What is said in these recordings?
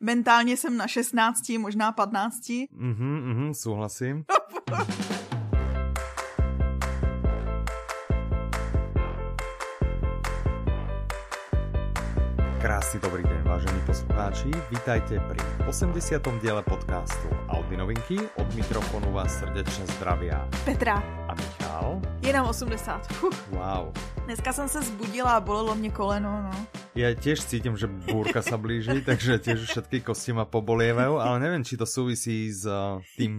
Mentálně jsem na 16, možná 15. Mhm, mhm, souhlasím. Krásny dobrý deň, vážení poslucháči. Vítajte pri 80. diele podcastu Audi novinky. Od mikrofonu vás srdečne zdravia Petra a Michal. Jenom 80. Fuh. Wow. Dneska jsem se zbudila a bolelo mě koleno, no. Ja tiež cítim, že búrka sa blíži, takže tiež všetky kosti ma pobolievajú, ale neviem, či to súvisí s uh, tým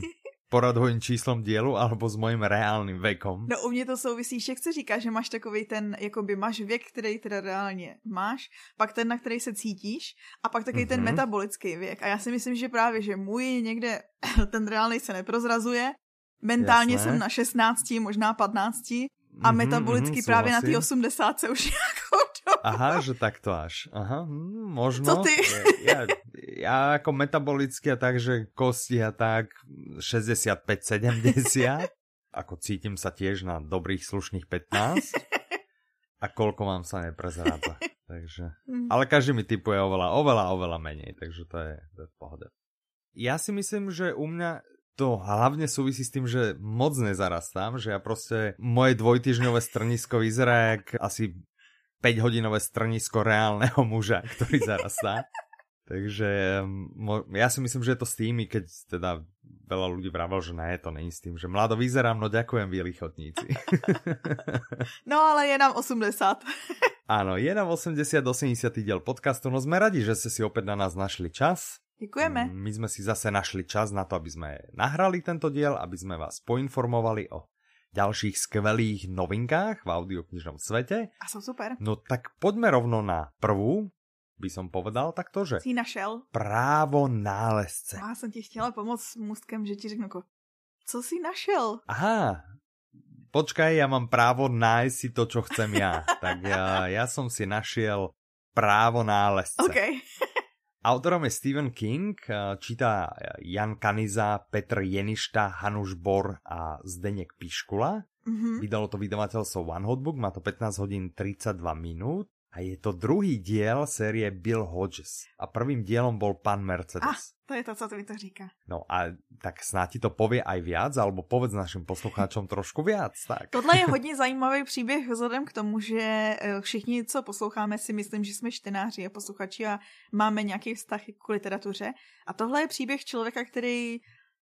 poradovým číslom dielu alebo s mojím reálným vekom. No u mě to souvisí, že chci říká, že máš takový ten, jakoby máš věk, který teda reálně máš, pak ten, na který se cítíš a pak takový mm-hmm. ten Mhm. metabolický věk. A já si myslím, že právě, že můj někde, ten reálný se neprozrazuje, mentálně Jasné. jsem na 16, možná 15 a Mhm, metabolicky mhm, právě na té súhlasím. 80 se už dobu. Aha, že takto až. Aha, hm, možno. Co ty? Ja, ja ako metabolicky a tak, že kosti a tak 65-70. Ako cítim sa tiež na dobrých slušných 15. A koľko mám sa neprezrádza. Takže... Mm. Ale každý mi typuje oveľa, oveľa, oveľa menej, takže to je, to je v pohode. Ja si myslím, že u mňa to hlavne súvisí s tým, že moc nezarastám, že ja proste, moje dvojtyžňové strnisko vyzerá jak asi 5-hodinové strnisko reálneho muža, ktorý zarastá. Takže ja si myslím, že je to s tými, keď teda veľa ľudí vravel, že ne, to není s tým, že mlado vyzerám, no ďakujem, bieli chotníci. No ale je nám 80. Áno, je nám 80, 80 diel podcastu, no sme radi, že ste si opäť na nás našli čas. Děkujeme. My sme si zase našli čas na to, aby sme nahrali tento diel, aby sme vás poinformovali o ďalších skvelých novinkách v audioknižnom svete. A jsou super. No tak poďme rovno na prvú, by som povedal takto, že ji našel? právo nálezce. Já jsem ti chtěla pomoct s můstkem, že ti řeknu, jako, co jsi našel? Aha, počkaj, ja mám právo nájsť si to, čo chcem ja. tak ja, ja som si našiel právo nálezce. OK. Autorom je Stephen King, číta Jan Kaniza, Petr Jeništa, Hanuš Bor a Zdeněk Piškula. Mhm. Vydalo to vydavateľstvo One Hotbook, má to 15 hodín 32 minút a je to druhý diel série Bill Hodges. A prvým dielom bol Pan Ah, Mercedes. to je to, co to mi to říká. No a tak snad ti to povie aj viac, alebo povedz našim poslucháčom trošku viac, tak. Tohle je hodně zajímavý příběh vzhledem k tomu, že eh, všichni, co posloucháme, si myslím, že jsme čtenáři a posluchači a máme nějaký vztah k literatuře. A tohle je příběh člověka, který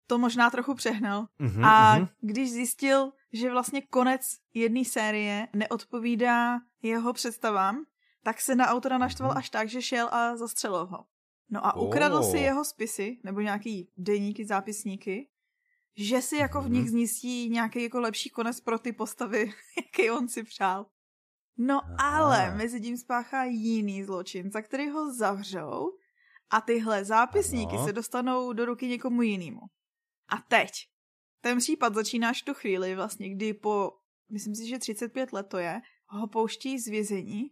to možná trochu přehnal. Mhm, A mhm. když zjistil, že vlastně konec jedné série neodpovídá jeho představám, tak se na autora naštval Mhm. až tak, že šel a zastřelil ho. No a ukradl si Oh. jeho spisy, nebo nějaký deníky, zápisníky, že si jako v Mhm. nich zjistí nějaký jako lepší konec pro ty postavy, jaký on si přál. No ale mezi tím spáchá jiný zločin, za který ho zavřou a tyhle zápisníky Ano. se dostanou do ruky někomu jinému. A teď, ten případ začínáš tu chvíli vlastně, kdy po, myslím si, že 35 let to je, ho pouští z vězení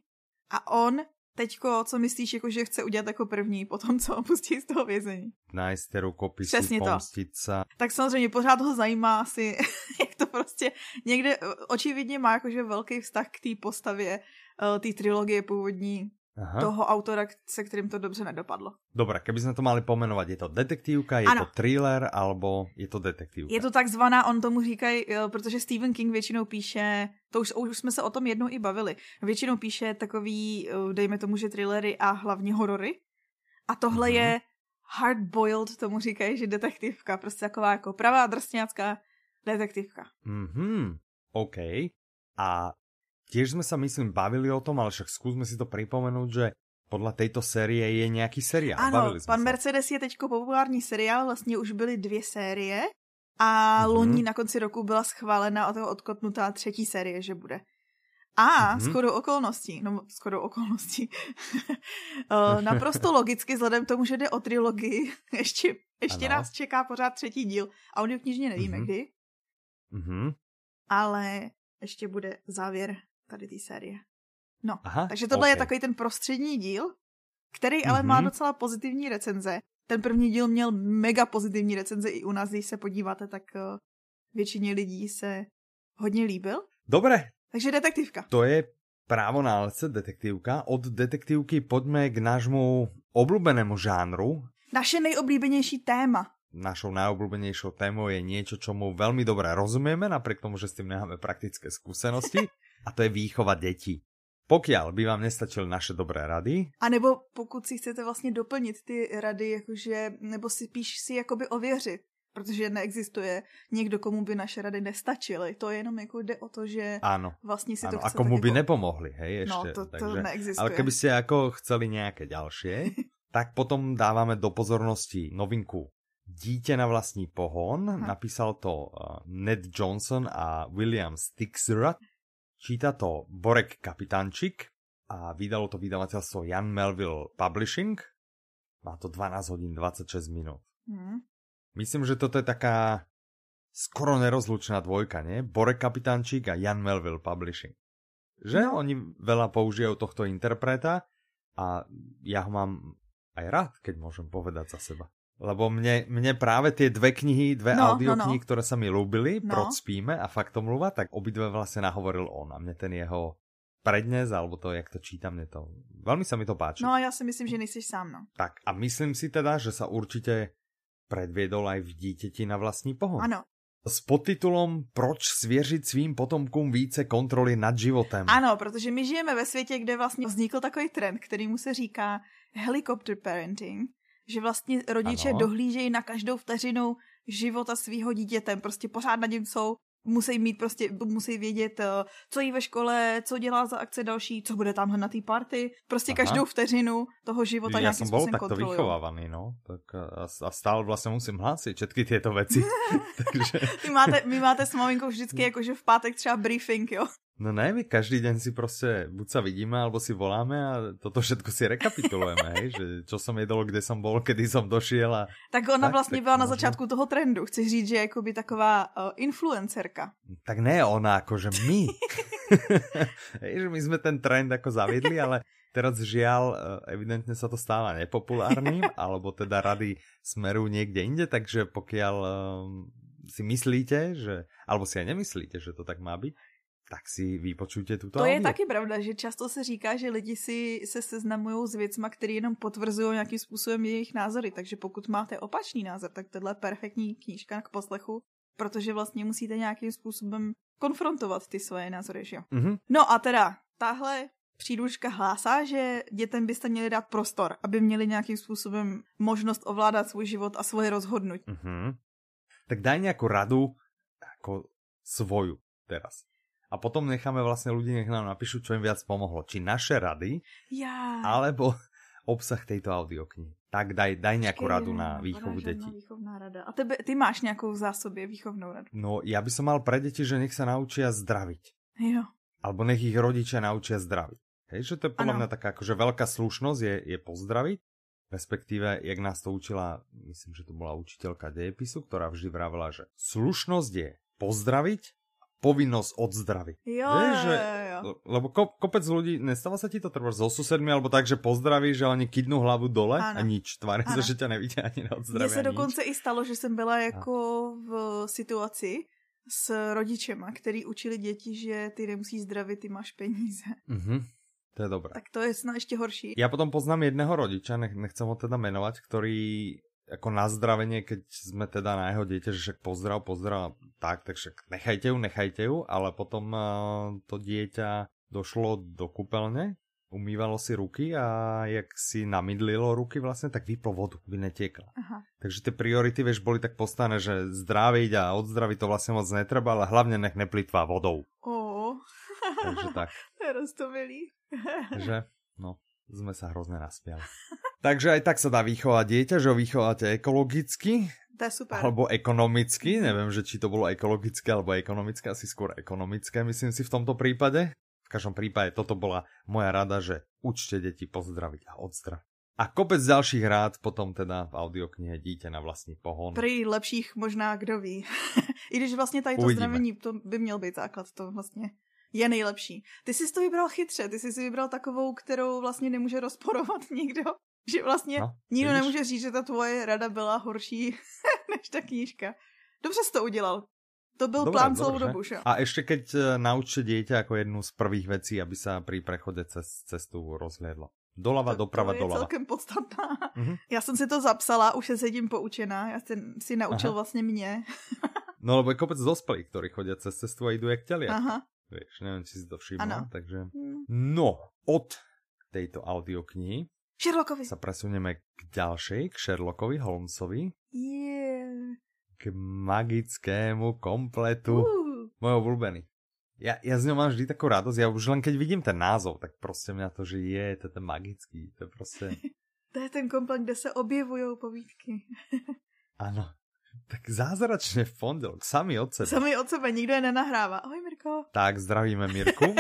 a on teďko, co myslíš, jako že chce udělat jako první po tom, co ho pustí z toho vězení. Nájsť rukopisy, Přesně to. sa. Tak samozřejmě pořád ho zajímá asi, jak to prostě někde očividně má jakože velký vztah k té postavě eh, té trilogie původní Aha. toho autora, se kterým to dobře nedopadlo. Dobre, keby sme to mali pomenovať, je to detektívka, je Ano. to thriller, alebo je to detektívka? Je to takzvaná, on tomu říkají, eh, protože Stephen King většinou píše, to už, už jsme se o tom jednou i bavili, většinou píše takový, eh, dejme tomu, že thrillery a hlavně horory. A tohle Mhm. je hardboiled, tomu říkají, že detektivka, prostě taková jako pravá drsňácká detektivka. Mhm, OK. A tiež sme sa, myslím, bavili o tom, ale však skúsme si to pripomenúť, že podľa tejto série je nejaký seriál. Ano, pan sa. Mercedes je teďko populární seriál, vlastně už byly dvě série a Mhm. loni na konci roku byla schválena a toho odkotnutá třetí série, že bude. A Mhm. mm-hmm. shodou okolností, no shodou okolností, eh, naprosto logicky, vzhledem k tomu, že jde o trilogii, ještě, ještě Ano. nás čeká pořád třetí díl. Audioknižně nevíme Mhm. kdy, Mhm. ale ještě bude závěr tady té série. No, Aha, takže tohle je OK. takový ten prostřední díl, který ale má Mhm. docela pozitivní recenze. Ten první díl měl mega pozitivní recenze i u nás, když se podíváte, tak eh, většině lidí se hodně líbil. Dobre, Takže detektivka. to je právo nálezce detektívka. Od detektívky poďme k nášmu obľúbenému žánru. Naše nejoblíbenější téma. Našou najobľúbenejšou témou je niečo, čomu veľmi dobre rozumieme, napriek tomu, že s tým nemáme praktické skúsenosti, a to je výchova detí. Pokiaľ by vám nestačily naše dobré rady. A nebo pokud si chcete vlastně doplnit ty rady, jakože, nebo si píš si jakoby ověřit, protože neexistuje někdo, komu by naše rady nestačily. To jenom jako jde o to, že áno, vlastně si áno, to a komu by nepomohli, hej, No, ešte. to, to takže, neexistuje. ale keby ste ako chceli nejaké ďalšie, tak potom dávame do pozornosti novinku Dítě na vlastní pohon. Aha. Napísal to uh, Ned Johnson a William Stixrud. Číta to Borek Kapitančik a vydalo to vydavateľstvo Jan Melville Publishing. Má to 12 hodín 26 minút. Hmm. Myslím, že toto je taká skoro nerozlučná dvojka, nie? Borek Kapitančík a Jan Melville Publishing. Že No. oni veľa použijú tohto interpreta a ja ho mám aj rád, keď môžem povedať za seba. Lebo mne, mne práve tie dve knihy, dve No, audioknihy, no, no. ktoré sa mi ľúbili, No. Prod spíme a Faktomluva, tak obidve vlastne nahovoril on a mne ten jeho prednes, alebo to, jak to čítam, mne to, veľmi sa mi to páči. No a já si myslím, že nejsi sám, no. Tak a myslím si teda, že sa určite predviedol aj v dítěti na vlastní pohon. Ano, S podtitulom Proč svěřit svým potomkům více kontroly nad životem. ano, protože my žijeme ve světě, kde vlastně vznikl takový trend, kterýmu se říká helicopter parenting, že vlastně rodiče Ano. dohlížejí na každou vteřinu života svého dítětem, prostě pořád nad ním jsou, musí mít prostě, musí vědět, eh, co jí ve škole, co dělá za akce další, co bude tamhle na té party, prostě Aha. každou vteřinu toho života ja nějakým som bol způsobem takto kontrolují. vychovávaný, no. Tak a, a stále vlastne musím hlásiť všetky tieto veci. Takže, Vy máte, vy máte s maminkou vždycky jakože v pátek třeba briefing, jo? No ne, my každý deň si proste, buď sa vidíme, alebo si voláme a toto všetko si rekapitulujeme, hej, že čo som jedol, kde som bol, kedy som došiel a Tak ona Tak, vlastně tak byla na možno. začátku toho trendu. Chci říct, že je jakoby taková uh, influencerka. tak ne ona, akože my. hej, že my sme ten trend ako zaviedli, ale teraz žiaľ, e, evidentne sa to stáva nepopulárnym, alebo teda rady smerujú niekde inde, takže pokiaľ um, si myslíte, že, alebo si aj nemyslíte, že to tak má byť, tak si vypočujte túto To je audio. taky pravda, že často se říká, že lidi si se seznamují s věcma, které jenom potvrzují nějakým způsobem jejich názory. Takže pokud máte opačný názor, tak tohle je perfektní knížka k poslechu, protože vlastně musíte nějakým způsobem konfrontovat ty svoje názory, že jo? Mhm. No a teda, tahle příručka hlásá, že dětem byste měli dát prostor, aby měli nějakým způsobem možnost ovládat svůj život a svoje rozhodnutí. Mhm. Tak daj nejakú radu ako svoju teraz. A potom necháme vlastne ľudí, nech nám napíšu, čo im viac pomohlo. Či naše rady, Já. alebo obsah tejto audioknihy. Tak daj, daj nejakú Počkej, radu na napadá výchovu detí. Výchovná rada. A tebe, ty máš nějakou v zásobě výchovnou radu? No, ja by som mal pre deti, že nech sa naučia zdraviť. Jo. Alebo nech ich rodičia naučia zdraviť. Hej, že to je podľa Ano. mňa taká akože veľká slušnosť je, je pozdraviť. Respektíve, jak nás to učila, myslím, že to bola učiteľka dejepisu, ktorá vždy vravela, že slušnosť je pozdraviť, povinnosť odzdraviť. Jo, Vieš, že- jo, jo. Le- Lebo ko, kopec ľudí, nestáva sa ti to trvať so susedmi, alebo tak, že pozdravíš, že oni kydnú hlavu dole a Ano. nič, tvária sa, že ťa nevidia ani Mně neodzdravia se nič. dokonce i stalo, že jsem byla jako v situaci s rodičema, který učili děti, že ty nemusíš zdravit, ty máš peníze. Mhm, to je dobré. Tak to je snad ještě horší. Ja potom poznám jedného rodiča, nech, nechcem ho teda menovať, ktorý ako na zdravenie, keď sme teda na jeho dieťa, že však pozdrav, pozdrav, tak, tak však nechajte ju, nechajte ju, ale potom uh, to dieťa došlo do kúpeľne, umývalo si ruky a jak si namydlilo ruky vlastne, tak vyplo vodu, by netiekla. Aha. Takže tie priority, vieš, boli tak postané, že zdraviť a odzdraviť to vlastne moc netreba, ale hlavne nech neplitvá vodou. O, Takže tak. to je roztomilý. že no, sme sa hrozne nasmiali. Takže aj tak sa dá vychovať dieťa, že ho vychováte ekologicky, To je super. alebo ekonomicky, neviem, že či to bolo ekologické alebo ekonomické, asi skôr ekonomické, myslím si v tomto prípade. V každom prípade toto bola moja rada, že učte deti pozdraviť a odzdraviť. A kopec ďalších rád potom teda v audioknihe Dítě na vlastní pohon. Prý lepších možná, kdo ví. I když vlastně tady to Uvidíme. zdravení, to by měl být základ, to vlastně je nejlepší. Ty jsi to vybral chytře, ty jsi si vybral takovou, kterou vlastně nemůže rozporovat nikdo. Že vlastně No, nikdo vidíš? nemůže říct, že ta tvoje rada byla horší než ta knížka. Dobře jsi to udělal. To byl Dobre, plán celou dobu, že? A ešte keď e, naučte dieťa ako jednu z prvých vecí, aby sa pri prechode cez cestu rozhliadlo. Dolava, to, doprava, to je dolava. celkem podstatná. Mhm. Já jsem si to zapsala, už se sedím poučená. Já jsem si naučil Aha. vlastně mě. No lebo je kopec dospelých, ktorí chodia cez cestu a idú jak telia. Aha. Vieš, neviem, či si to všimla, Ano. takže... Hm. No, od tejto audioknihy Sherlockovi. sa presunieme k ďalšej, k Sherlockovi Holmesovi, Yeah. k magickému kompletu. Uh. Môj obľúbený. Ja, ja z ňou mám vždy takú radosť, ja už len keď vidím ten názov, tak proste mňa to, že je, to je ten magický, to je proste, To je ten komplet, kde se objevují povídky. áno. Tak zázračne v pondelok, sami od sebe. Sami od sebe, nikdo je nenahrává. Ahoj Mirko. Tak, zdravíme Mirku.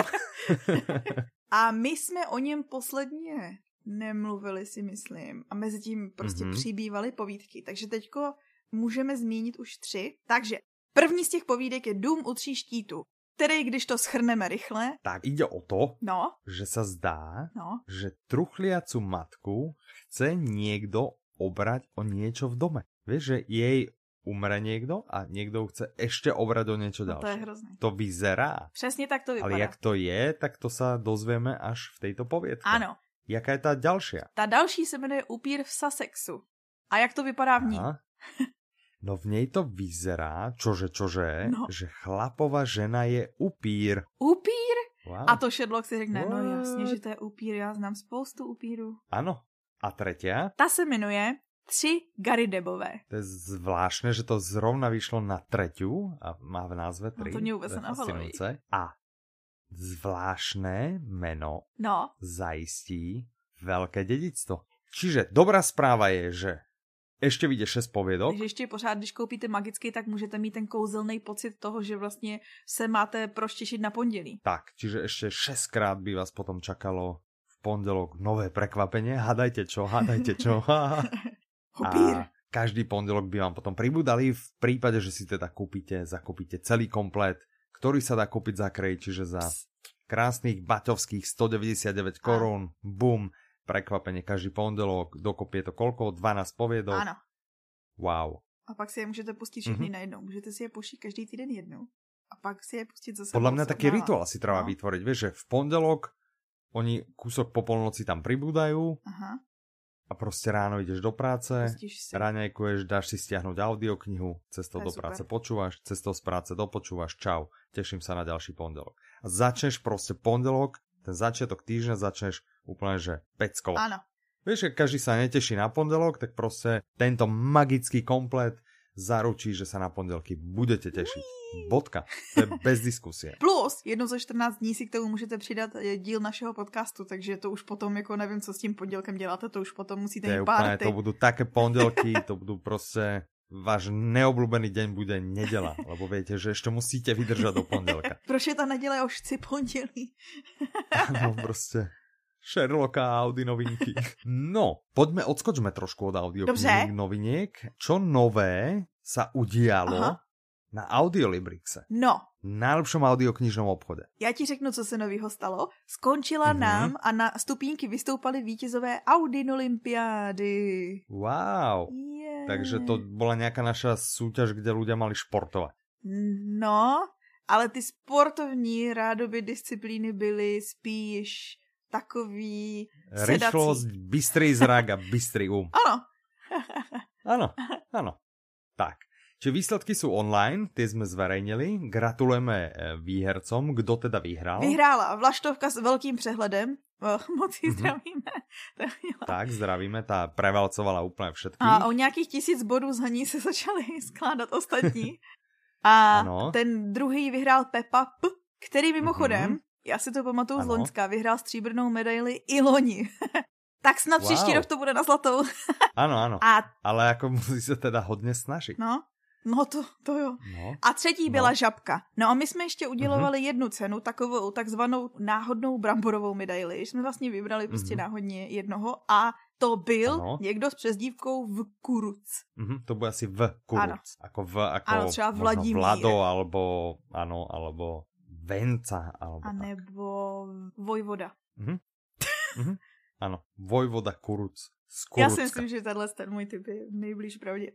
A my jsme o něm posledně nemluvili, si myslím. A mezi tím prostě Mhm. mm-hmm. přibývaly povídky. Takže teďko můžeme zmínit už tři. Takže první z těch povídek je Dům u tří štítů, který, když to schrneme rychle, tak ide o to, no, že sa zdá, no, že truchliacu matku chce niekto obrať o niečo v dome. Vieš, že jej umre niekto a niekto chce ešte obrať o niečo no to je ďalšie. hrozné. To vyzerá. Přesně tak to vypadá. Ale jak to je, tak to sa dozvieme až v tejto poviedke. Ano, Jaká je tá ďalšia? ta další se jmenuje Upír v Sussexu. A jak to vypadá v ní? Aha. No v nej to vyzerá, čože, čože, No. že chlapová žena je upír. Upír? Wow. A to Sherlock si řekne, no What? jasně, že to je upír, já znám spoustu upírů. Áno. A tretia? Ta se jmenuje Tři Garidebové. To je zvláštne, že to zrovna vyšlo na treťu a má v názve No tri. to mě vůbec nenapadlo. A zvláštne meno No, zaistí veľké dedictvo. Čiže dobrá správa je, že ešte vyjde 6 poviedok. takže ještě pořád, když koupíte magický, tak můžete mít ten kouzelný pocit toho, že vlastně se máte proštěšit na pondělí. Tak, čiže ešte 6 krát by vás potom čakalo v pondelok nové prekvapenie. Hádajte čo, hádajte čo. A každý pondelok by vám potom pribudali v prípade, že si teda kúpite, zakúpite celý komplet, ktorý sa dá kúpiť za krej, čiže za krásnych baťovských 199 korún, bum, prekvapenie každý pondelok, dokopy je to koľko? 12 poviedok? Ano. Wow. A pak si je můžete pustit všechny Mhm. najednou. Můžete si je puštit každý týden jednou. A pak si je pustit zase. Podľa mňa taký rituál si treba No. vytvoriť, vieš, že v pondelok oni kúsok po polnoci tam pribúdajú Aha, a proste ráno ideš do práce, raňajkuješ, dáš si stiahnuť audioknihu, cestou do práce super. počúvaš, cestou z práce dopočúvaš, čau, teším sa na ďalší pondelok. A začneš proste pondelok, ten začiatok týždňa začneš úplne, že peckovo. Ano. Vieš, že každý sa neteší na pondelok, tak proste tento magický komplet zaručí, že sa na pondelky budete tešiť. Bodka. To je bez diskusie. Plus, jednou za 14 dní si k tomu můžete přidat eh, díl našeho podcastu, takže to už potom, jako nevím, co s tím pondělkem děláte, to už potom musíte je mít úplne, párty. to budú také pondelky, to budú proste váš neobľúbený deň bude nedela, lebo viete, že ešte musíte vydržať do pondelka. Proč je ta neděle, já už chci pondělí. No proste Sherlocka a Audi novinky. No, poďme, odskočme trošku od audio noviniek. Čo nové sa udialo Aha. Na Audiolibrixe? No, Najlepšom audioknižnom obchode. já ti řeknu, co se novýho stalo. Skončila Mhm. nám a na stupínky vystoupali vítězové Audin Olympiády. Wow. Yeah. Takže to bola nejaká naša súťaž, kde ľudia mali športovať. No, ale ty sportovní rádoby disciplíny byly spíš takový sedací. Rýchlosť, bystrý zrak a bystrý um. Ano, Áno, áno. Tak. Čiže výsledky sú online, tie sme zverejnili. Gratulujeme eh, výhercom. Kto teda vyhral? vyhrála Vlaštovka s velkým přehledem. Eh, Moc ji Mhm. zdravíme. Tak měla. Tak, zdravíme, tá prevalcovala úplne všetkých. A o nějakých tisíc bodů z ní se začaly skládat ostatní. A Ano. ten druhý vyhrál Peppa P, který mimochodem, Mhm. já si to pamatuju z Ano. Loňska, vyhrál stříbrnou medaili i loni. tak snad Wow. příští rok to bude na zlatou. Áno, áno. A Ale ako musí sa teda hodne snažiť. no, no to, to jo. No. A třetí byla No. žabka. No a my jsme ještě udělovali jednu cenu, takovou takzvanou náhodnou bramborovou medaili. Jsme vlastně vybrali prostě Mhm. náhodně jednoho a to byl Ano. někdo s přezdívkou v Kuruc. Mhm, to bude asi v kurúc. Ako v, ako Áno, třeba Vladimír. Vlado, alebo, áno, alebo Venca, alebo A tak. nebo Vojvoda. Mhm. Áno, Vojvoda Kuruc. Já si myslím, že tenhle ten můj typ je nejblíž pravdě.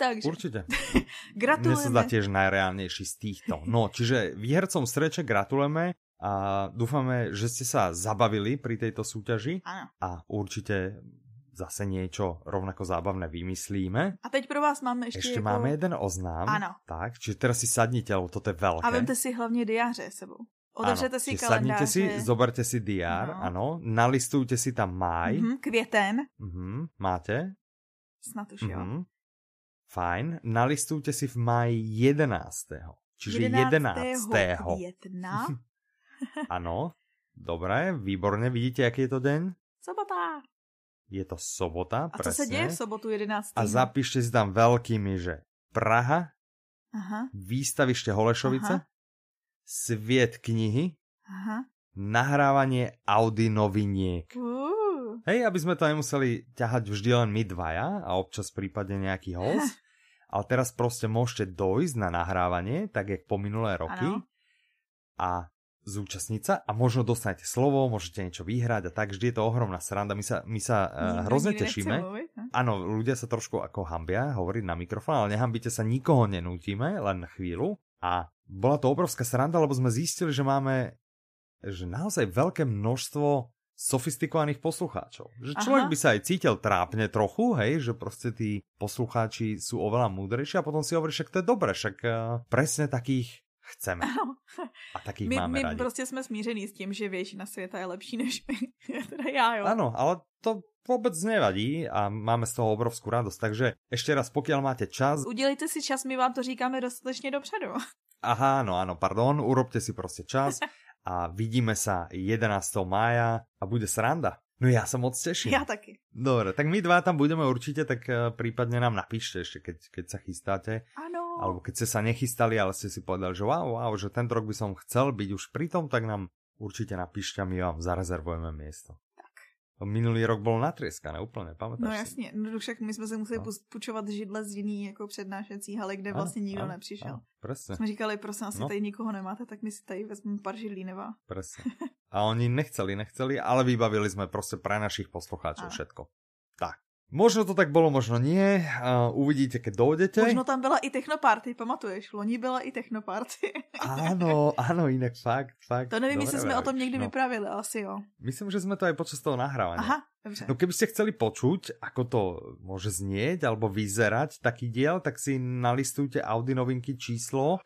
Takže Určite. Mne sa gratulujeme. zdá tiež najreálnejší z týchto. No, čiže výhercom streče gratulujeme A dúfame, že ste sa zabavili pri tejto súťaži Ano. a určite zase niečo rovnako zábavné vymyslíme. A teď pro vás máme ještě, Ešte jako... máme jeden oznám. Ano. Tak, čiže teraz si sadnite, lebo toto je veľké. A vemte si hlavně diáře sebou. Otevřete Áno, si čiže sadnite kalendáře. si, zoberte si diár, No. ano, nalistujte si tam máj. Mhm, květen. Mhm, máte? Snad už jo. Fajn. Nalistujte si v máji 11. Čiže 11. května. Ano, dobré, výborně. Vidíte, jaký je to den? Sobota. Je to sobota, A presne. se děje v sobotu 11. A zapíšte si tam veľkými, že Praha, Aha, výstavište Holešovice, Aha. sviet knihy, aha. nahrávanie Audi noviniek. Uh, Hej, aby sme to nemuseli ťahať vždy len my dvaja a občas prípadne nejaký host. ale teraz proste môžete dojsť na nahrávanie, tak jak po minulé roky. Áno. A zúčastniť sa a možno dostanete slovo, môžete niečo vyhrať a tak, vždy je to ohromná sranda. My sa, my sa uh, hrozne tešíme. ne? Áno, ľudia sa trošku ako hambia hovoriť na mikrofón, ale nehambite sa, nikoho nenútime, len chvíľu. A bola to obrovská sranda, lebo sme zistili, že máme že naozaj veľké množstvo sofistikovaných poslucháčov. Že človek Aha. by sa aj cítil trápne trochu, hej, že proste tí poslucháči sú oveľa múdrejší a potom si hovorí, však to je dobré, však uh, presne takých chceme. Ano. A takých My, máme my radi. prostě jsme smíření s tím, že většina světa je lepší než my. teda já, jo. Áno, ale to vôbec nevadí a máme z toho obrovskú radosť. Takže ešte raz, pokiaľ máte čas, Udělejte si čas, my vám to říkáme dostatečně dopředu. Aha, no áno, pardon, urobte si proste čas a vidíme sa 11. mája a bude sranda. No ja sa moc teším. Já taky. Dobre, tak my dva tam budeme určite, tak eh, prípadne nám napíšte ešte, keď, keď sa chystáte. Ano. Alebo keď ste sa nechystali, ale ste si povedali, že wow, wow, že tento rok by som chcel byť už pri tom, tak nám určite napíšte a my vám zarezervujeme miesto. Minulý rok bol natrieskané úplne, pamätáš No jasně, no však my jsme se museli No. půjčovat židle z jiný jako přednášecí haly, kde vlastně nikdo Áno, nepřišel. áno, presne. Jsme říkali, prosím, asi No. tady nikoho nemáte, tak my si tady vezmeme pár židlí nevá. Presne. A oni nechceli, nechceli, ale vybavili sme proste pre našich poslucháčov Áno. všetko. Tak. Možno to tak bolo, možno nie. Uvidíte, keď dojdete. Možno tam byla i technoparty, pamatuješ? Loni byla i technoparty. Áno, áno, inak fakt, fakt. to nevím, jestli jsme o tom někdy no. vypravili, asi jo. Myslím, že sme to aj počas toho nahrávania. Aha, dobře. No keby ste chceli počuť, ako to môže znieť alebo vyzerať taký diel, tak si nalistujte Audi novinky číslo.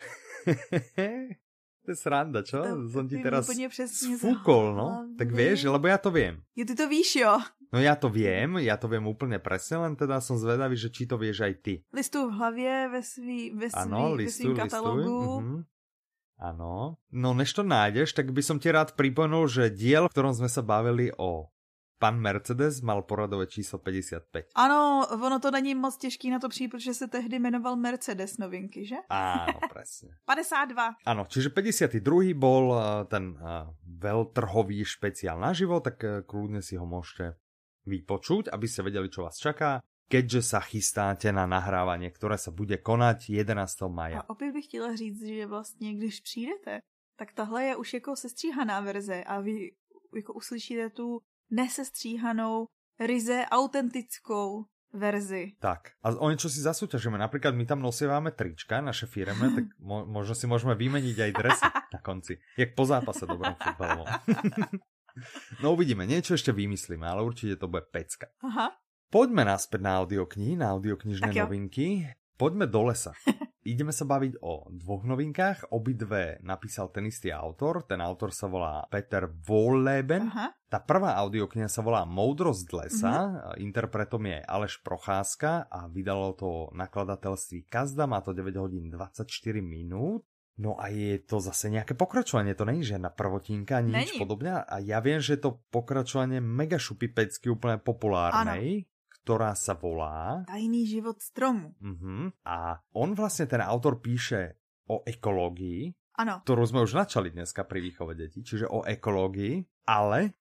to je sranda, čo? To- Som ti teraz sfúkol, no. Tak vieš, lebo ja to viem. Jo, ty to víš, jo. No ja to viem, ja to viem úplne presne, len teda som zvedavý, že či to vieš aj ty. Listu v hlavě ve, svý, ve, svý, Áno, ve svým katalogu. Mhm. Áno. No než to nájdeš, tak by som ti rád pripomenul, že diel, v ktorom sme sa bavili o pan Mercedes, mal poradové číslo 55. Ano, ono to není moc těžký na to přijít, protože se tehdy jmenoval Mercedes novinky, že? Áno, presne. 52. Áno, čiže 52. bol eh, ten eh, veľtrhový špeciál naživo, tak eh, kľudne si ho môžete vypočuť, aby ste vedeli, čo vás čaká, keďže sa chystáte na nahrávanie, ktoré sa bude konať 11. maja. A opět bych chtěla říct, že vlastně, když přijdete, tak tahle je už jako sestříhaná verze a vy jako uslyšíte tu nesestříhanou, ryze autentickou verzi. Tak, a o niečo si zasúťažíme. Napríklad my tam nosievame trička, naše firemné, tak mo- možno si môžeme vymeniť aj dresy na konci. Jak po zápase dobrom futbalovom. no uvidíme, niečo ešte vymyslíme, ale určite to bude pecka. Aha. Poďme naspäť na audioknihy, na audioknižné novinky. Poďme do lesa. Ideme sa baviť o dvoch novinkách. Obidve napísal ten istý autor. Ten autor sa volá Peter Wolleben. Aha. Tá prvá audiokniha sa volá Moudrosť lesa, mm-hmm. interpretom je Aleš Procházka a vydalo to nakladateľství Kazda, má to 9 hodín 24 minút. No a je to zase nejaké pokračovanie, to není žiadna prvotinka, nič Není. podobné. A ja viem, že je to pokračovanie mega šupipecky úplne populárnej, ktorá sa volá... Tajný život stromu. Uh-huh. A on vlastne, ten autor píše o ekológii, Ano. ktorú sme už načali dneska pri výchove detí, čiže o ekológii, ale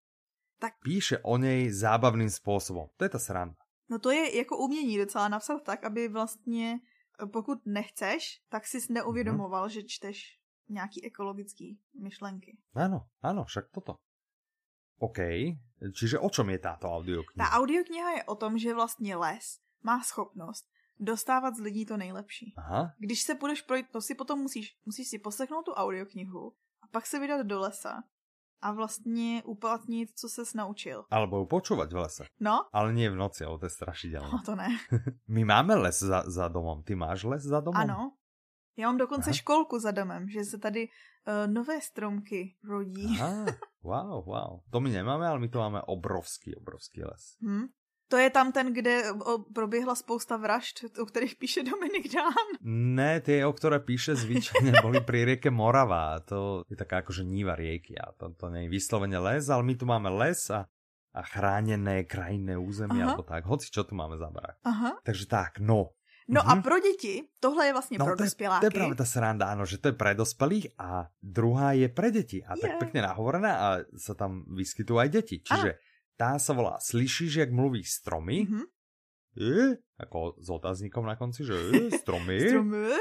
Tak. píše o nej zábavným spôsobom. To je tá sranda. No to je jako umění docela napsat tak, aby vlastně, pokud nechceš, tak si neuvědomoval, že čteš nějaký ekologický myšlenky. Áno, áno, však toto. OK, čiže o čom je táto Ta audiokniha? audiokniha je o tom, že vlastně les má schopnost dostávat z lidí to nejlepší. Aha, Když se půjdeš projít, to si potom musíš, musíš si poslechnout tu audioknihu a pak se vydat do lesa a vlastně uplatnit, co ses naučil. Alebo ju počúvať v lese. No? Ale nie v noci, ale to je strašidelné. No to ne. My máme les za, za domom. Ty máš les za domom? Ano. Já mám dokonce Aha. školku za domem, že se tady uh, nové stromky rodí. Aha, wow, wow. To my nemáme, ale my to máme obrovský, obrovský les. Hm? To je tam ten, kde proběhla spousta vražd, o kterých píše Dominik Dán. Ne, tie, o ktoré píše zvyčajne, boli pri rieke Morava. To je taká akože níva rieky a to, to nie je vyslovene les, ale my tu máme les a, a chránené krajinné Aha. alebo tak. Hoci čo tu máme za barák. Aha. Takže tak, no. No uh-huh. a pro děti, tohle je vlastně no, pro to dospěláky. To je práve tá sranda, áno, že to je pre dospelých a druhá je pre deti. A yeah. tak pekne nahovorená a sa tam vyskytujú aj deti. Čiže Aha tá sa volá Slyšíš, jak mluví stromy? Mm-hmm. Je? Ako s otáznikom na konci, že je, stromy? stromy.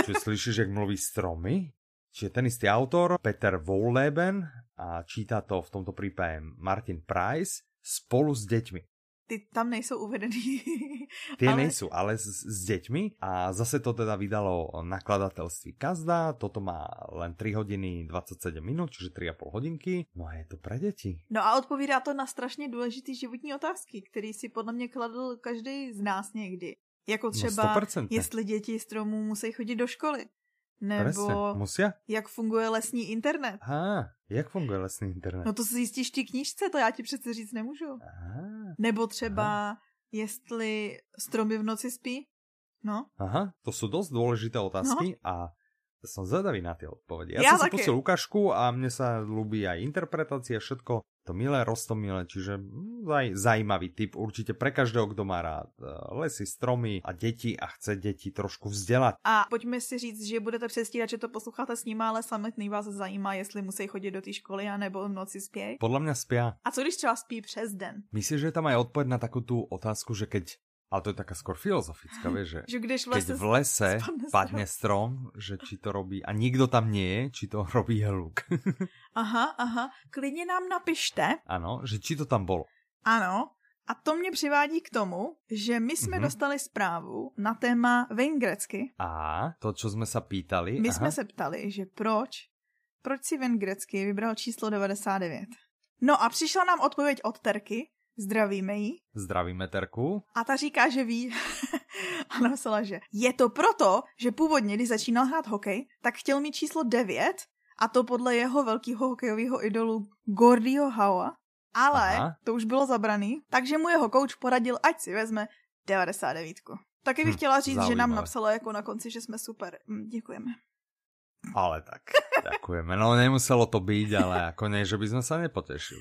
Čiže slyšíš, jak mluví stromy? Čiže ten istý autor, Peter Wolleben, a číta to v tomto prípade Martin Price spolu s deťmi ty tam nejsou uvedený. Tie ale... nejsou, ale s, s deťmi a zase to teda vydalo nakladatelství Kazda, toto má len 3 hodiny 27 minút, čiže 3,5 hodinky, no a je to pre deti. No a odpovídá to na strašně důležitý životní otázky, který si podle mě kladl každý z nás někdy. Jako no, třeba, no jestli děti stromů musí chodit do školy. Nebo Musia? jak funguje lesní internet. Aha, jak funguje lesní internet? No to si zjistíš ty knížce, to já ti přece říct nemůžu. Aha. Nebo třeba, Aha. jestli stromy v noci spí. No. Aha, to sú dosť dôležité otázky no. a som zvedavý na tie odpovede. Ja, ja som si pustil ukážku a mne sa ľúbi aj interpretácia, všetko to milé, rostomilé, čiže hm, zaj, zajímavý typ určite pre každého, kdo má rád e, lesy, stromy a deti a chce deti trošku vzdělat. A pojďme si říct, že budete přestírat, že to posloucháte s nimi, ale samotný vás zajímá, jestli musí chodit do té školy a nebo v noci spějí. Podle mě spí. A co když třeba spí přes den? Myslíš, že je tam aj odpověď na takovou tu otázku, že keď ale to je taká skôr filozofická, vieš, že, že když v lese keď v lese padne strom, že či to robí, a nikdo tam nie je, či to robí hluk. aha, aha, klidně nám napište. Ano, že či to tam bolo. Ano, a to mě přivádí k tomu, že my jsme mm-hmm. dostali zprávu na téma Vengrecky. A to, co jsme se pýtali. My aha. jsme se ptali, že proč, proč si Vengrecky vybral číslo 99. No a přišla nám odpověď od Terky, Zdravíme ji. Zdravíme Terku. A ta říká, že ví. a napsala, že je to proto, že původně, když začínal hrát hokej, tak chtěl mít číslo 9 a to podle jeho velkého hokejového idolu Gordieho Howa, ale Aha. to už bylo zabraný, takže mu jeho coach poradil, ať si vezme 99. Taky bych hm, chtěla říct, Zaujímavé. že nám napsala jako na konci, že jsme super. Hm, děkujeme. Ale tak, ďakujeme. No nemuselo to byť, ale ako nie, že by sme sa nepotešili.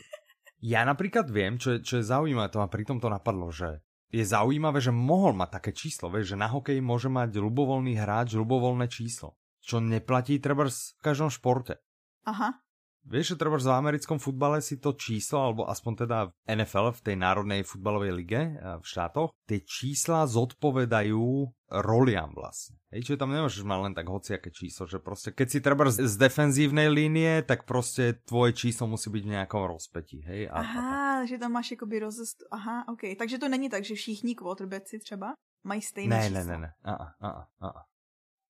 Ja napríklad viem, čo je, čo je zaujímavé, to ma pri tomto napadlo, že je zaujímavé, že mohol mať také číslo, vieš, že na hokej môže mať ľubovoľný hráč ľubovoľné číslo, čo neplatí treba v každom športe. Aha. Vieš, že treba v americkom futbale si to číslo, alebo aspoň teda v NFL, v tej národnej futbalovej lige eh, v štátoch, tie čísla zodpovedajú roliam vlastne. Hej, čiže tam nemôžeš mať len tak hociaké číslo, že proste keď si treba z defenzívnej línie, tak proste tvoje číslo musí byť v nejakom rozpetí, hej. A, Aha, a že tam máš jakoby rozest... Aha, ok. Takže to není tak, že všichni quarterbacki třeba mají stejné ne, číslo. Ne, ne, ne, a, a, a, a.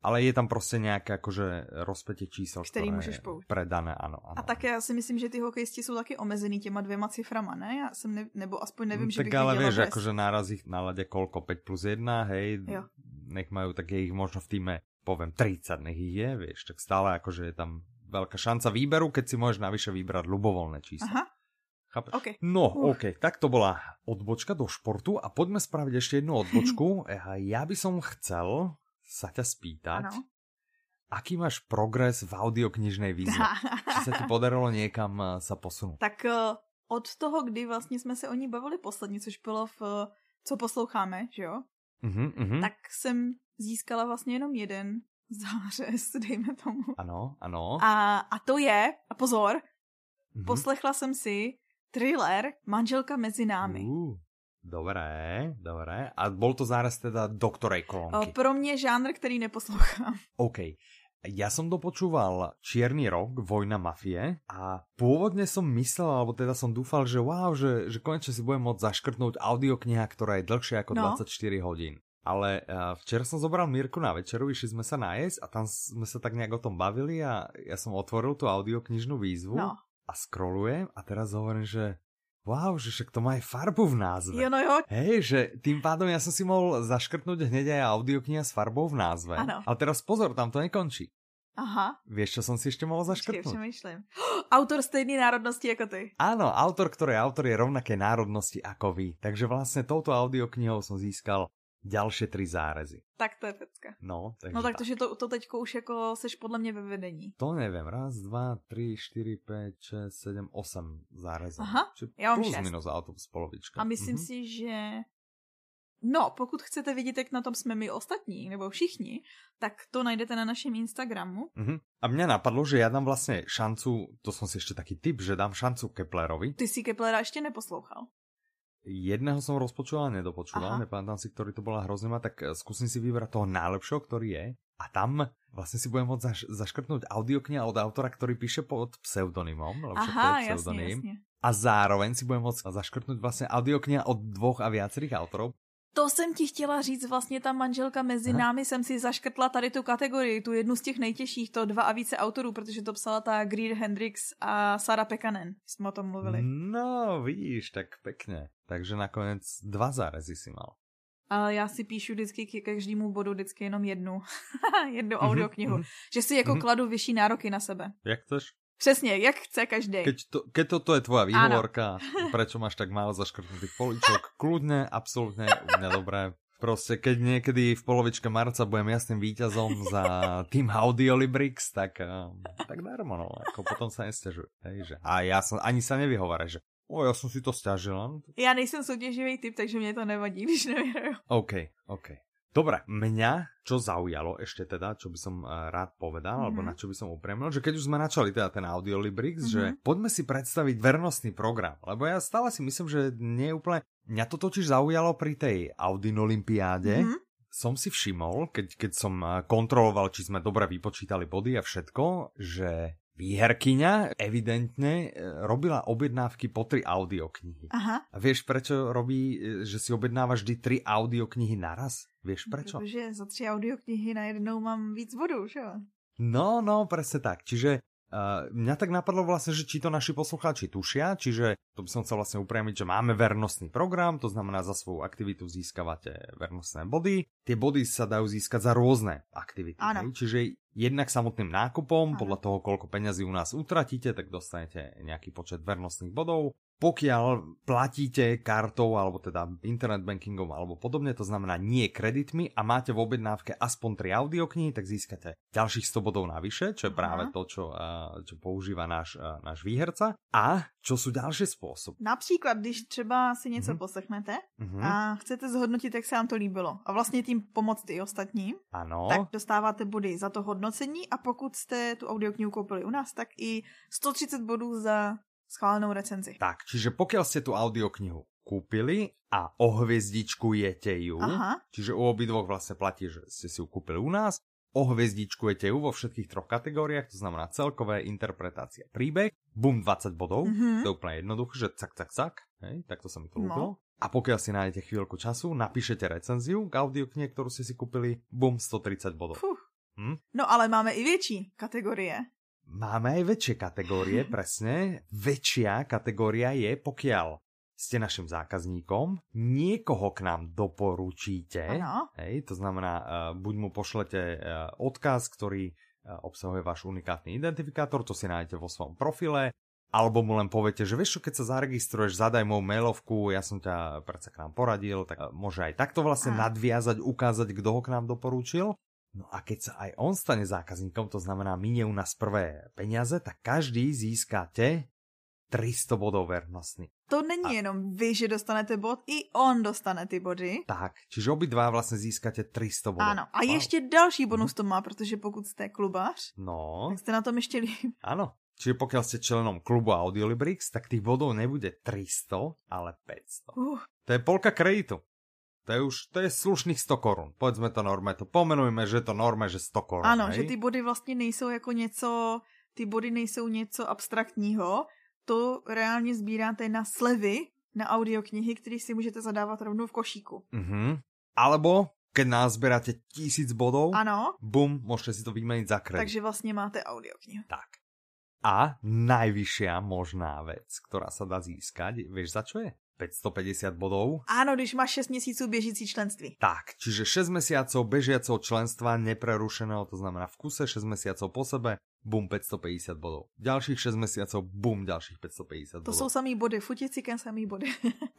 Ale je tam prostě nějaké akože rozpětě čísel, který můžeš použít. Predané, ano, ano. A také já si myslím, že ty hokejisti jsou taky omezený těma dvěma ciframa, ne? Já jsem ne, nebo aspoň nevím, že tak bych ale vieš, akože náraz ich naladě kolko, 5 plus 1, hej, jo. nech majú, tak je ich možno v týme, poviem, 30, nech ich je, vieš, tak stále akože je tam veľká šanca výberu, keď si môžeš navyše vybrať ľubovoľné číslo. Aha. Chápeš? Okay. No, uh. OK, tak to bola odbočka do športu a poďme spraviť ešte jednu odbočku. ja by som chcel sa ťa spýtať, ano aký máš progres v audioknižnej výzve? Či sa ti podarilo někam eh, sa posunout? Tak eh, od toho, kdy vlastně jsme se o ní bavili poslední, což bylo v Co posloucháme, že jo? Uh-huh, uh-huh. Tak jsem získala vlastně jenom jeden zářez, dejme tomu. Ano, ano. A, a to je, a pozor, uh-huh. poslechla jsem si thriller Manželka mezi námi. Uh. Dobré, dobré. A bol to záraz teda doktorej kolonky? Pro mě žánr, který neposlouchám. OK. Ja som dopočúval Čierny rok, Vojna mafie a pôvodne som myslel, alebo teda som dúfal, že wow, že, že konečne si budem môcť zaškrtnúť audiokniha, ktorá je dlhšia ako no. 24 hodín. Ale uh, včera som zobral Mirku na večeru, išli sme sa nájsť a tam sme sa tak nejak o tom bavili a ja som otvoril tú audioknižnú výzvu. No. a scrollujem a teraz hovorím, že wow, že však to má aj farbu v názve. Jo, no jo. Hej, že tým pádom ja som si mohol zaškrtnúť hneď aj audiokniha s farbou v názve. Ano. Ale teraz pozor, tam to nekončí. Aha. Vieš, čo som si ešte mohol Počkej, zaškrtnúť? přemýšlím. Autor stejný národnosti jako ty. Áno, autor, ktorý autor, je rovnaké národnosti ako vy. Takže vlastne touto audioknihou som získal ďalšie tri zárezy. Tak to je pecka. No, takže No tak to, že to, to teďko už jako seš podle mě ve vedení. To neviem, raz, dva, tri, štyri, päť, šesť, sedem, osem zárezov. Aha, Či ja mám plus šest. minus autobus polovička. A myslím Mhm. si, že... No, pokud chcete vidět, jak na tom jsme my ostatní, nebo všichni, tak to najdete na našem Instagramu. Mhm. A mňa napadlo, že ja dám vlastne šancu, to som si ešte taký tip, že dám šancu Keplerovi. Ty si Keplera ještě neposlouchal. Jedného som rozpočúval, nedopočúval, Aha. nepamätám si, ktorý to bola hrozný, tak eh, skúsim si vybrať toho najlepšieho, ktorý je. A tam vlastne si budem môcť zaš- zaškrtnúť audiokniha od autora, ktorý píše pod pseudonymom, lebo však to je Aha, pseudonym. jasně. A zároveň si budem môcť zaškrtnúť vlastne audiokniha od dvoch a viacerých autorov. To jsem ti chtěla říct, vlastně ta manželka mezi Aha. námi jsem si zaškrtla tady tu kategorii, tu jednu z těch nejtěžších, to dva a více autorů, protože to psala ta Greer Hendrix a Sara Pekanen, jsme o tom mluvili. No, vidíš, tak pekne. Takže nakoniec dva zárezy si mal. Ale já si píšu vždycky k každému bodu vždycky jenom jednu, jednu Mhm, audioknihu. mhm. Že si jako Mhm. kladu vyšší nároky na sebe. Jak chceš? Přesně, jak chce každý. Keď, to, keď toto je tvoja výhovorka, prečo máš tak málo zaškrtnutých poličok, kľudne, absolútne, u mňa dobré. Proste, keď niekedy v polovičke marca budem jasným víťazom za tým Audiolibrix, tak, um, tak darmo, no, ako potom sa nestiažuj. Hej, že, a ja som, ani sa nevyhovaraj, že o, ja som si to stiažila. Já nejsem soutěživý typ, takže mě to nevadí, když nevyhraju. OK, OK. Dobre, mňa, čo zaujalo ešte teda, čo by som uh, rád povedal, mm-hmm. alebo Mhm. na čo by som upremil, že keď už sme načali teda ten Audiolibrix, mm-hmm. že Mhm. poďme si predstaviť vernostný program, lebo ja stále si myslím, že nie je úplne... Mňa to totiž zaujalo pri tej Audinolympiáde, Mhm. mm-hmm. som si všimol, keď, keď som eh, kontroloval, či sme dobre vypočítali body a všetko, že výherkyňa evidentne eh, robila objednávky po tri audioknihy. Aha. A vieš, prečo robí, e, že si objednáva vždy tri audioknihy naraz? Vieš prečo? Protože za tři audioknihy najednou mám víc bodů, že jo? No, no, presne tak. Čiže mňa tak napadlo vlastne, že či to naši poslucháči tušia, čiže to by som chcel vlastne upriamiť, že máme vernostný program, to znamená za svoju aktivitu získavate vernostné body. Tie body sa dajú získať za rôzne aktivity. Áno. Čiže jednak samotným nákupom, Áno. podľa toho, koľko peňazí u nás utratíte, tak dostanete nejaký počet vernostných bodov. Pokiaľ platíte kartou alebo teda internet bankingom alebo podobne, to znamená nie kreditmi a máte v objednávke aspoň 3 audioknihy, tak získate ďalších 100 bodov navyše, čo je Aha. práve to, čo, a, čo používa náš, a, náš výherca. A čo sú ďalšie spôsoby? Například, když třeba si něco Mhm. poslechnete Mhm. a chcete zhodnotit, jak se vám to líbilo a vlastně tím pomoct i ostatním, Áno. tak dostáváte body za to hodnocení a pokud jste tu audioknihu koupili u nás, tak i 130 bodů za schválenou recenzi. Tak, čiže pokiaľ ste tú audioknihu kúpili a ohviezdičkujete ju, Aha. čiže u obidvoch vlastne platí, že ste si ju kúpili u nás, ohviezdičkujete ju vo všetkých troch kategóriách, to znamená celkové interpretácia príbeh, bum 20 bodov, Mhm. to je úplne jednoduché, že cak, cak, cak, hej, takto sa mi to No. ľúbilo. A pokiaľ si nájdete chvíľku času, napíšete recenziu k audioknihe, ktorú ste si kúpili, bum 130 bodov. Fuh. Hm? No ale máme i větší kategorie. Máme aj väčšie kategórie, presne. Väčšia kategória je, pokiaľ ste našim zákazníkom, niekoho k nám doporučíte, Ano. hej, to znamená, uh, buď mu pošlete uh, odkaz, ktorý uh, obsahuje váš unikátny identifikátor, to si nájdete vo svojom profile, alebo mu len poviete, že vieš čo, keď sa zaregistruješ, zadaj moju mailovku, ja som ťa predsa k nám poradil, tak môže aj takto vlastne Áno. nadviazať, ukázať, kto ho k nám doporúčil. No a keď sa aj on stane zákazníkom, to znamená minie u nás prvé peniaze, tak každý získate 300 bodov vernostný. To není A- jenom vy, že dostanete bod, i on dostane ty body. Tak, čiže obidva vlastne získate 300 bodov. Ano. A Wow. ještě další bonus to má, protože pokud jste klubář, No, tak jste na tom ještě líp. áno. Čiže pokiaľ ste členom klubu Audiolibrix, tak tých bodov nebude 300, ale 500. Uh, To je polka kreditu. To je už, to je slušných 100 korun. Povedzme to norme, to pomenujme, že to norme, že 100 korun. ano, hej? že ty body vlastně nejsou jako něco, ty body nejsou něco abstraktního, to reálně sbíráte na slevy na audioknihy, které si můžete zadávat rovnou v košíku. Mhm. Alebo, keď nazberáte tisíc bodov, Ano, bum, môžete si to vymeniť za kredit. takže vlastně máte audioknihu. Tak. A najvyššia možná vec, ktorá sa dá získať, vieš za čo je? 550 bodov. Áno, když máš 6 měsíců běžící členství. Tak, čiže 6 mesiacov bežiaceho členstva neprerušeného, to znamená v kuse 6 mesiacov po sebe, bum 550 bodov. Ďalších 6 mesiacov, bum ďalších 550 to bodov. To sú samý body, futici samý body.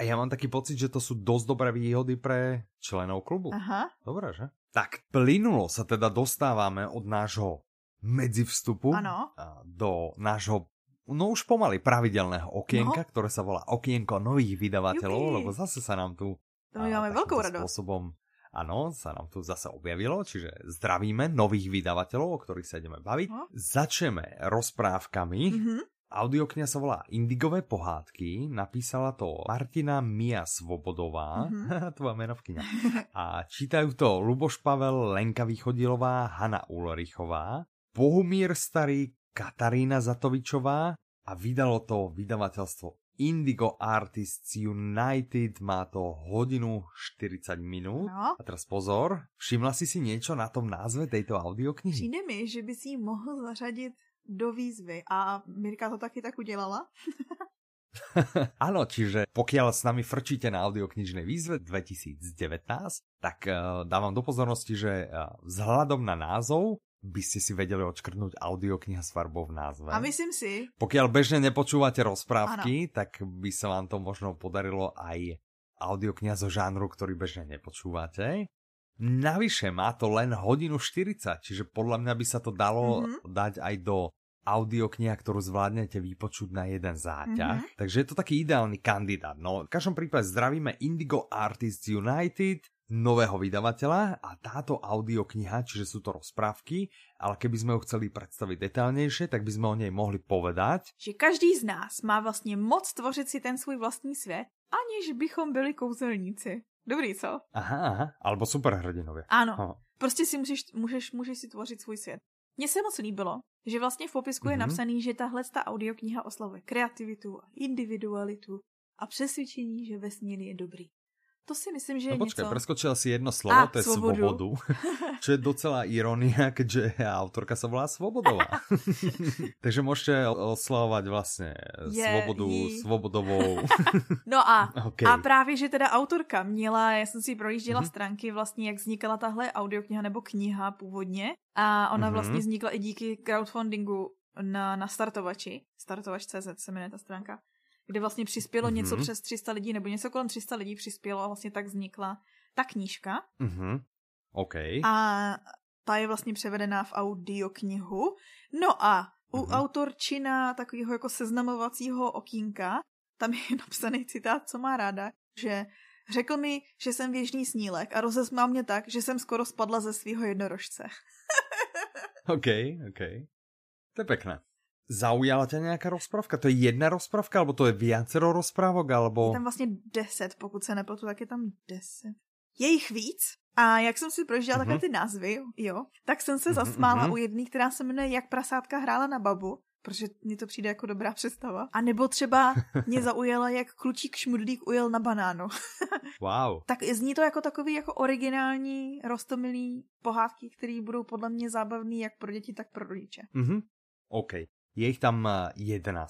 A ja mám taký pocit, že to sú dosť dobré výhody pre členov klubu. Aha. Dobre, že? Tak plynulo sa teda dostávame od nášho medzivstupu ano. do nášho no už pomaly pravidelného okienka, no. ktoré sa volá okienko nových vydavateľov, Jupi. lebo zase sa nám tu to my máme veľkou radosť. spôsobom Áno, sa nám tu zase objavilo, čiže zdravíme nových vydavateľov, o ktorých sa ideme baviť. No. Začneme rozprávkami. Mm-hmm. Audiokňa sa volá Indigové pohádky, napísala to Martina Mia Svobodová, mm-hmm. tvoja menovkyňa. A čítajú to Luboš Pavel, Lenka Východilová, Hanna Ulrichová, Bohumír Starý, Katarína Zatovičová a vydalo to vydavateľstvo Indigo Artists United, má to hodinu 40 minút. No. A teraz pozor, všimla si si niečo na tom názve tejto audioknihy? Přijde mi, že by si mohl zařadit do výzvy a Mirka to taky tak udělala. Áno, čiže pokiaľ s nami frčíte na audioknižnej výzve 2019, tak uh, dávam do pozornosti, že uh, vzhľadom na názov by ste si vedeli odškrtnúť audiokniha s farbou v názve. A myslím si... Pokiaľ bežne nepočúvate rozprávky, ano. tak by sa vám to možno podarilo aj audiokniha zo žánru, ktorý bežne nepočúvate. Navyše má to len hodinu 40, čiže podľa mňa by sa to dalo mm-hmm. dať aj do audiokniha, ktorú zvládnete vypočuť na jeden záťah. Mm-hmm. Takže je to taký ideálny kandidát. No, v každom prípade zdravíme Indigo Artists United, nového vydavateľa a táto audiokniha, čiže sú to rozprávky, ale keby sme ju chceli predstaviť detailnejšie, tak by sme o nej mohli povedať. Že každý z nás má vlastně moc tvořit si ten svůj vlastní svět, aniž bychom byli kouzelníci. Dobrý, co? Aha, aha. alebo superhrdinovia. Ano. Aha. Prostě si musíš, můžeš, můžeš si tvořit svůj svět. Mně se moc líbilo, že vlastně v popisku mm-hmm. je mhm. napsaný, že tahle ta audiokniha oslavuje kreativitu, individualitu a přesvědčení, že vesmír je dobrý. To si myslím, že no je počkaj, něco... preskočila si jedno slovo, a, to je svobodu. svobodu. Čo je docela ironia, keďže autorka sa volá Svobodová. Takže môžete oslavovať vlastne je, svobodu jí... svobodovou. no a, okay. a právě, že teda autorka měla, já jsem si projížděla mm-hmm. stránky vlastně, jak vznikala tahle audiokniha nebo kniha původně a ona mm-hmm. vlastně vznikla i díky crowdfundingu na, na startovači, startovač.cz se jmenuje ta stránka kde vlastně přispělo mm-hmm. něco přes 300 lidí, nebo něco kolem 300 lidí přispělo a vlastně tak vznikla ta knížka. Mm-hmm. OK. A ta je vlastně převedená v audioknihu. No a u mm-hmm. autorčina takového jako seznamovacího okýnka, tam je napsaný citát, co má ráda, že řekl mi, že jsem věžný snílek a rozesmál mě tak, že jsem skoro spadla ze svého jednorožce. OK, OK. To je pekné. Zaujala ťa nejaká rozprávka? To je jedna rozprávka, alebo to je viacero rozprávok, alebo... Je tam vlastně deset, pokud se nepletu, tak je tam deset. Je jich víc, a jak jsem si prožila uh-huh. takové ty názvy, jo, tak jsem se uh-huh, zasmála uh-huh. u jedné, která se jmenuje Jak prasátka hrála na babu, protože mně to přijde jako dobrá představa. A nebo třeba mě zaujala, jak klučík šmudlík ujel na banánu. wow. Tak zní to jako takový jako originální, rostomilý pohádky, které budou podle mě zábavný jak pro děti, tak pro rodiče. Mhm. OK. Je ich tam 11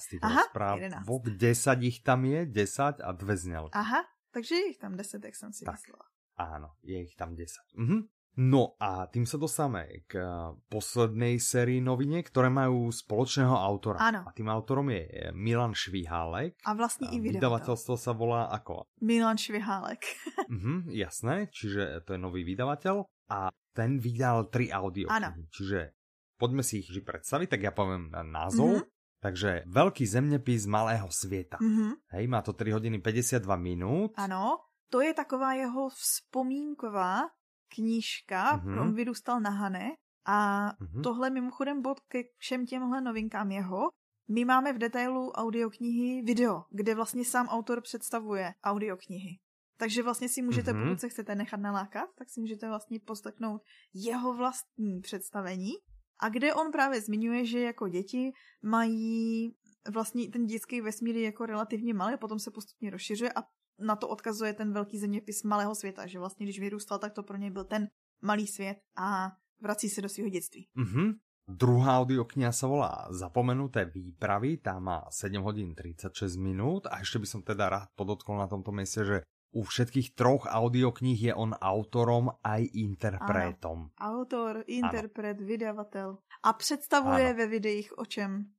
tých rozpráv. 11. 10 ich tam je, 10 a dve znel. Aha, takže je ich tam 10, jak som si tak, myslela. Áno, je ich tam 10. Mhm. No a tým sa dostávame k poslednej sérii novine, ktoré majú spoločného autora. Áno. A tým autorom je e, Milan Švihálek. A vlastne i vydavateľstvo sa volá ako? Milan Švihálek. mhm, jasné, čiže to je nový vydavateľ a ten vydal tri audio. Áno. Čiže poďme si ich predstaviť, tak ja poviem názov. Mm-hmm. Takže Veľký zemňepis malého světa. Mm-hmm. Hej, má to 3 hodiny 52 minút. Ano, to je taková jeho vzpomínková knížka, mm-hmm. on vyrůstal na Hane a mm-hmm. tohle mimochodem bod ke všem těmhle novinkám jeho. My máme v detailu audioknihy video, kde vlastně sám autor představuje audioknihy. Takže vlastně si můžete, mm-hmm. pokud se chcete nechat nalákat, tak si můžete vlastně poslechnout jeho vlastní představení a kde on právě zmiňuje, že jako děti mají vlastně ten dětský vesmír jako relativně malý, potom se postupně rozšiřuje a na to odkazuje ten velký zeměpis malého světa, že vlastně když vyrůstal, tak to pro něj byl ten malý svět a vrací se do svého dětství. Mm-hmm. Druhá audiokniha sa volá Zapomenuté výpravy, tá má 7 hodín 36 minút a ešte by som teda rád podotkol na tomto mieste, že u všetkých troch audiokníh je on autorom aj interpretom. Ano. Autor, interpret, ano. vydavatel. A představuje ano. ve videích, o čem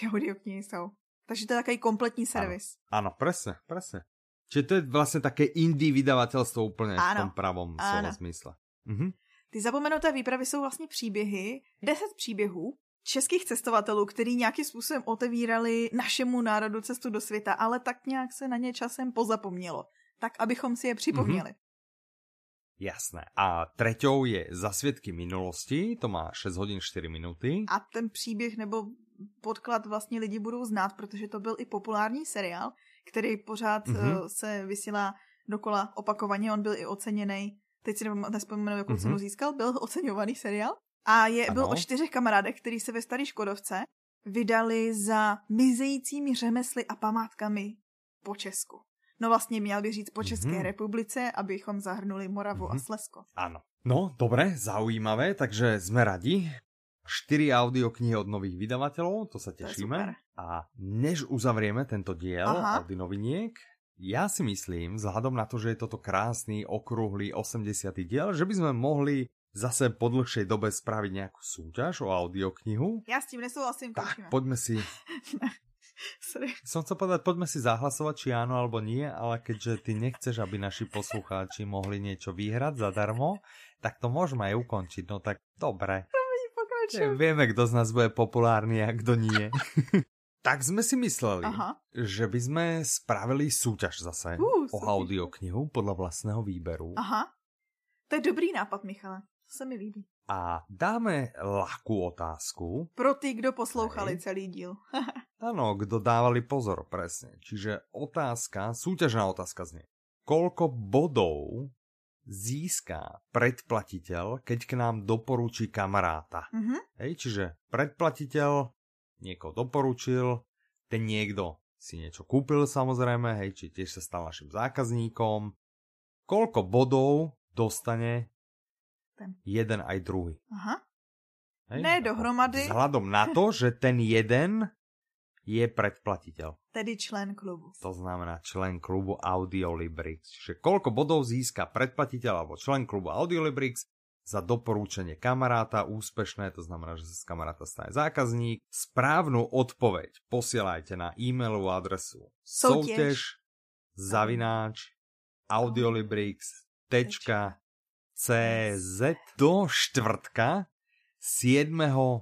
ty audioknihy jsou. Takže to je takový kompletní servis. Áno, presne, presne. Čiže to je vlastne také indie vydavateľstvo úplne ano. v tom pravom slova zmysle. Mhm. Ty zapomenuté výpravy jsou vlastně příběhy, deset příběhů českých cestovatelů, který nějakým způsobem otevírali našemu národu cestu do světa, ale tak nějak se na ně časem pozapomnělo. Tak, abychom si je připomněli. Mm-hmm. Jasné. A treťou je Zasvědky minulosti, to má 6 hodin 4 minuty. A ten příběh nebo podklad vlastně lidi budou znát, protože to byl i populární seriál, který pořád mm-hmm. se vysílá dokola opakovaně, on byl i oceněný teď si nespomenu, jakou mm-hmm. cenu získal, byl oceňovaný seriál. A je, byl o čtyřech kamarádech, kteří se ve staré Škodovce vydali za mizejícími řemesly a památkami po Česku. No vlastně měl by říct po České mm-hmm. republice, abychom zahrnuli Moravu mm-hmm. a Slesko. Ano. No, dobre, zaujímavé, takže sme radi. 4 audioknihy od nových vydavateľov, to sa tešíme. To a než uzavrieme tento diel Audio noviniek, ja si myslím, vzhľadom na to, že je toto krásny, okrúhly 80. diel, že by sme mohli zase po dlhšej dobe spraviť nejakú súťaž o audioknihu. Ja s tým nesúhlasím. Tak, poďme si... Sorry. Som chcel povedať, poďme si zahlasovať, či áno alebo nie, ale keďže ty nechceš, aby naši poslucháči mohli niečo vyhrať zadarmo, tak to môžeme aj ukončiť. No tak dobre. Vieme, kto z nás bude populárny a kto nie. Tak sme si mysleli, Aha. že by sme spravili súťaž zase uh, o audioknihu podľa vlastného výberu. Aha. To je dobrý nápad, Michale. To se mi líbí. A dáme ľahkú otázku. Pro ty, kdo poslouchali Hej. celý díl. Áno, kdo dávali pozor, presne. Čiže otázka, súťažná otázka znie. Koľko bodov získá predplatiteľ, keď k nám doporučí kamaráta? Mm-hmm. Hej, čiže predplatiteľ niekoho doporučil, ten niekto si niečo kúpil samozrejme, hej, či tiež sa stal našim zákazníkom. Koľko bodov dostane ten. jeden aj druhý? Aha. Hej? Ne dohromady. Vzhľadom na to, že ten jeden je predplatiteľ. Tedy člen klubu. To znamená člen klubu Audiolibrix. Čiže koľko bodov získa predplatiteľ alebo člen klubu Audiolibrix za doporúčanie kamaráta úspešné, to znamená, že sa z kamaráta stane zákazník. Správnu odpoveď posielajte na e-mailovú adresu soutěž zavináč audiolibrix.cz do štvrtka 7.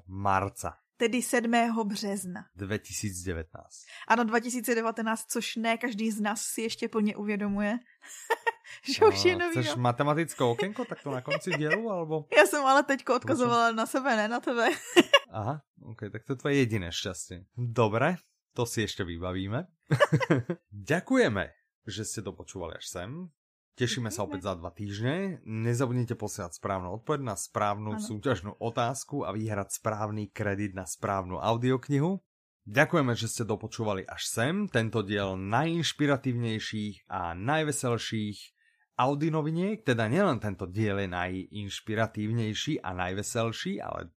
marca. Tedy 7. března. 2019. Ano, 2019, což ne každý z nás si ještě plně uvědomuje. že už je nový Chceš matematické okénko takto na konci dielu, alebo? Ja som ale teďko odkazovala na sebe, ne na tebe. Aha, ok, tak to je tvoje jediné šťastie. Dobre, to si ešte vybavíme. Ďakujeme, že ste to počúvali až sem. Tešíme sa opäť za dva týždne. Nezabudnite posielať správnu odpoveď na správnu ano. súťažnú otázku a vyhrať správny kredit na správnu audioknihu. Ďakujeme, že ste dopočúvali až sem tento diel najinšpiratívnejších a najveselších Audi noviniek, teda nielen tento diel je najinšpiratívnejší a najveselší, ale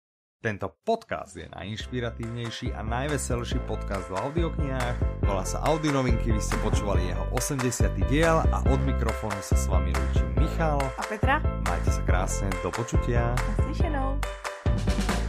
tento podcast je najinšpiratívnejší a najveselší podcast v audioknihách. Volá sa Audi novinky, vy ste počúvali jeho 80. diel a od mikrofónu sa s vami lúči Michal a Petra. Majte sa krásne, do počutia. Naslyšenou.